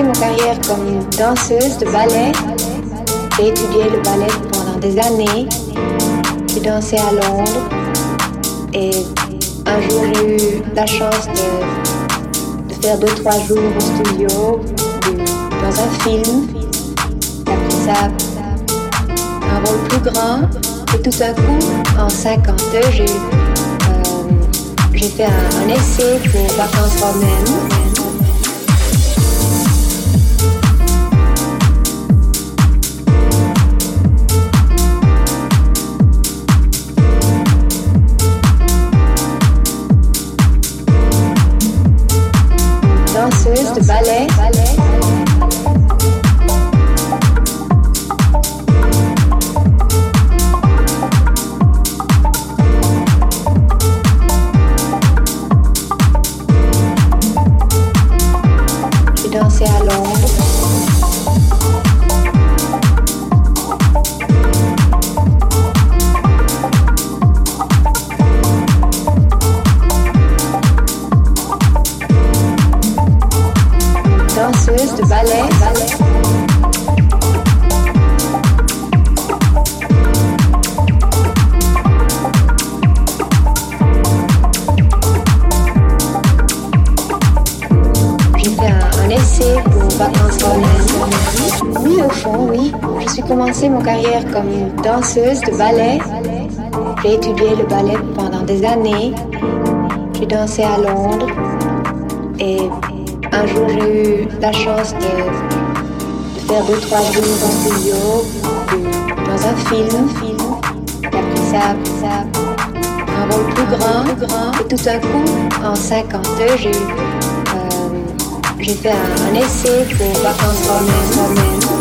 commencé mon carrière comme danseuse de ballet. J'ai étudié le ballet pendant des années. J'ai dansé à Londres. Et un jour, j'ai eu la chance de, faire deux, trois jours au studio, dans un film. Après ça, un rôle plus grand. Et tout à coup, en 52, j'ai j'ai fait un, un essai pour Vacances romaines. De ballet. Danseuse de ballet. J'ai étudié le ballet pendant des années. J'ai dansé à Londres. Et un jour, j'ai eu la chance de, faire deux, trois jours en studio, dans un film. Après ça, après ça, un rôle plus grand. Et tout à coup, en 52, j'ai eu, euh, j'ai fait un, un essai pour Vacances romaines.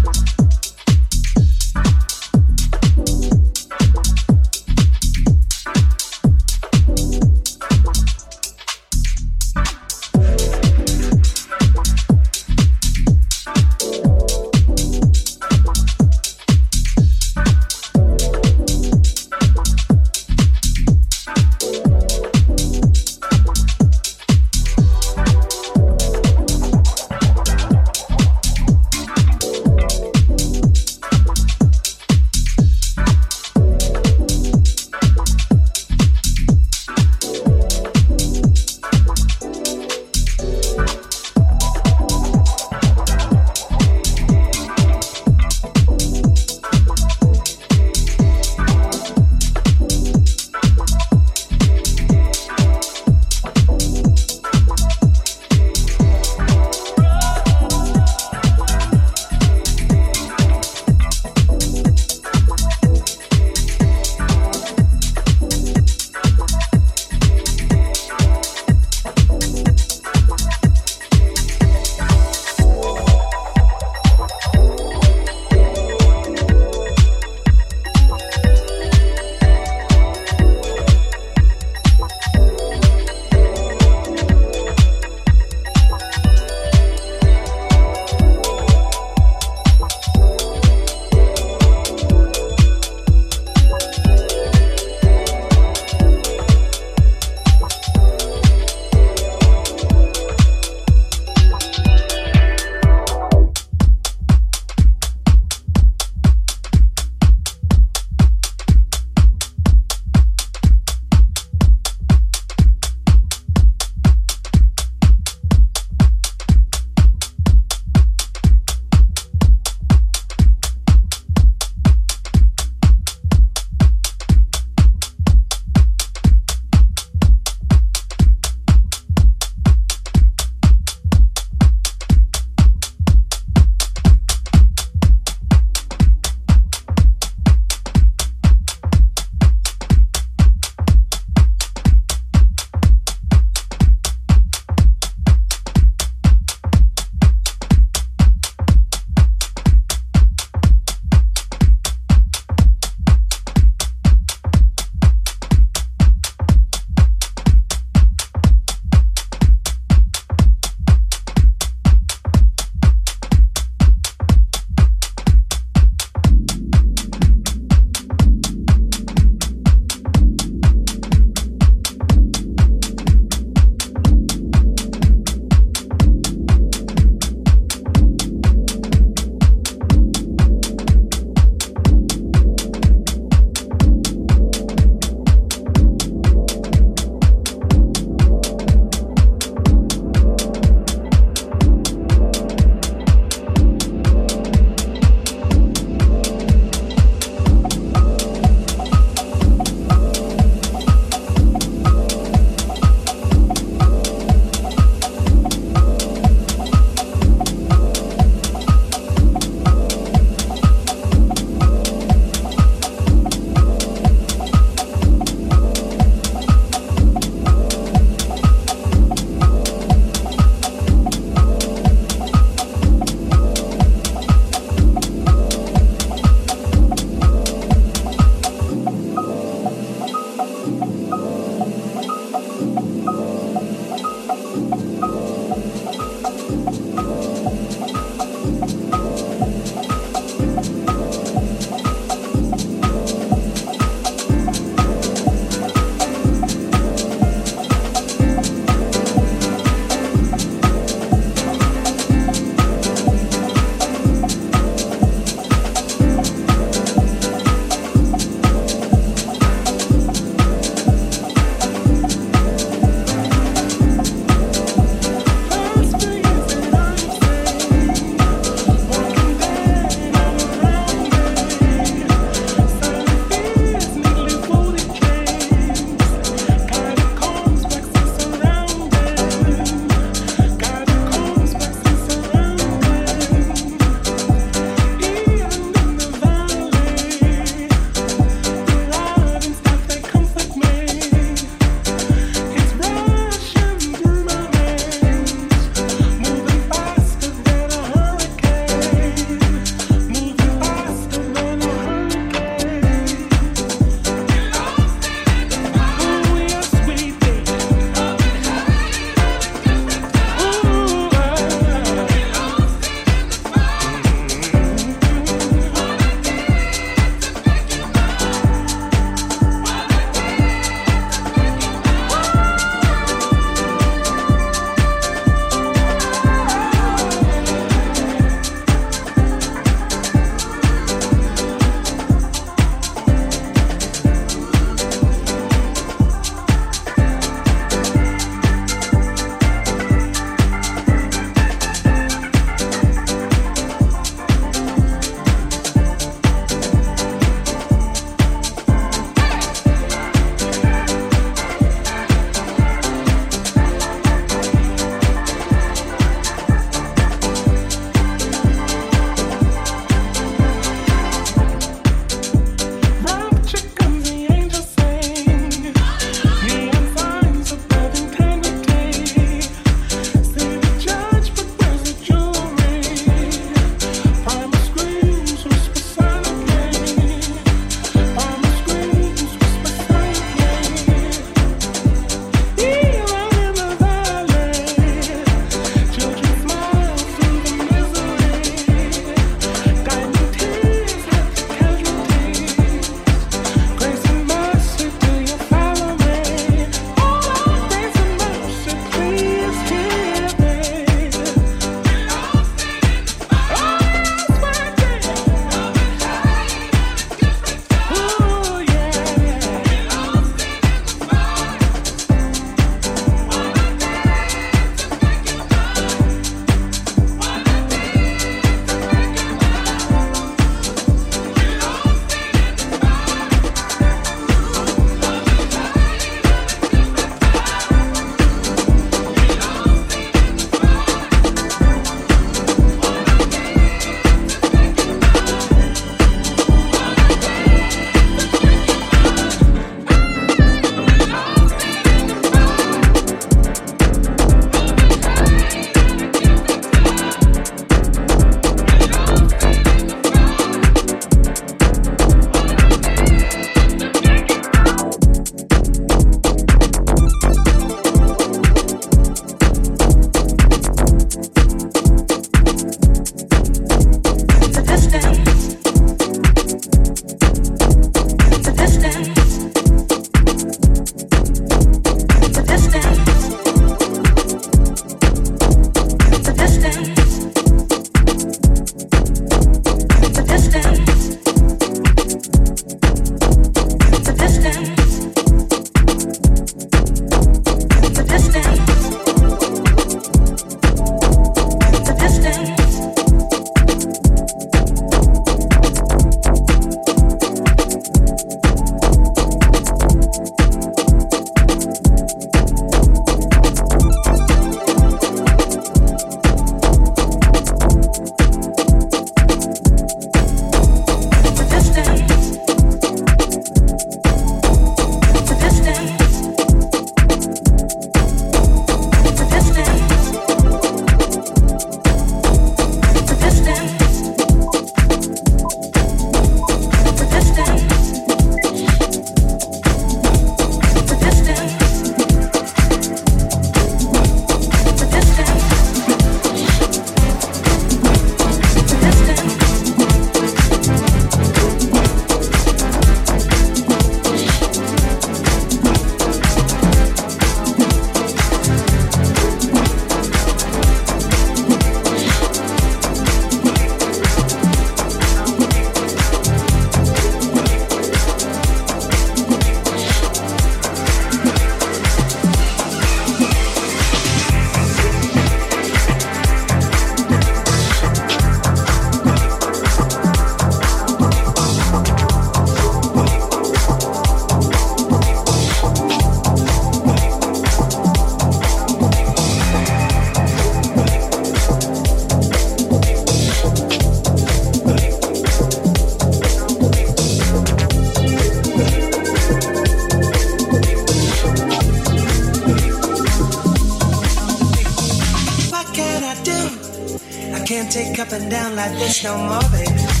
Down like this no more, baby.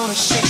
Oh, wanna shake.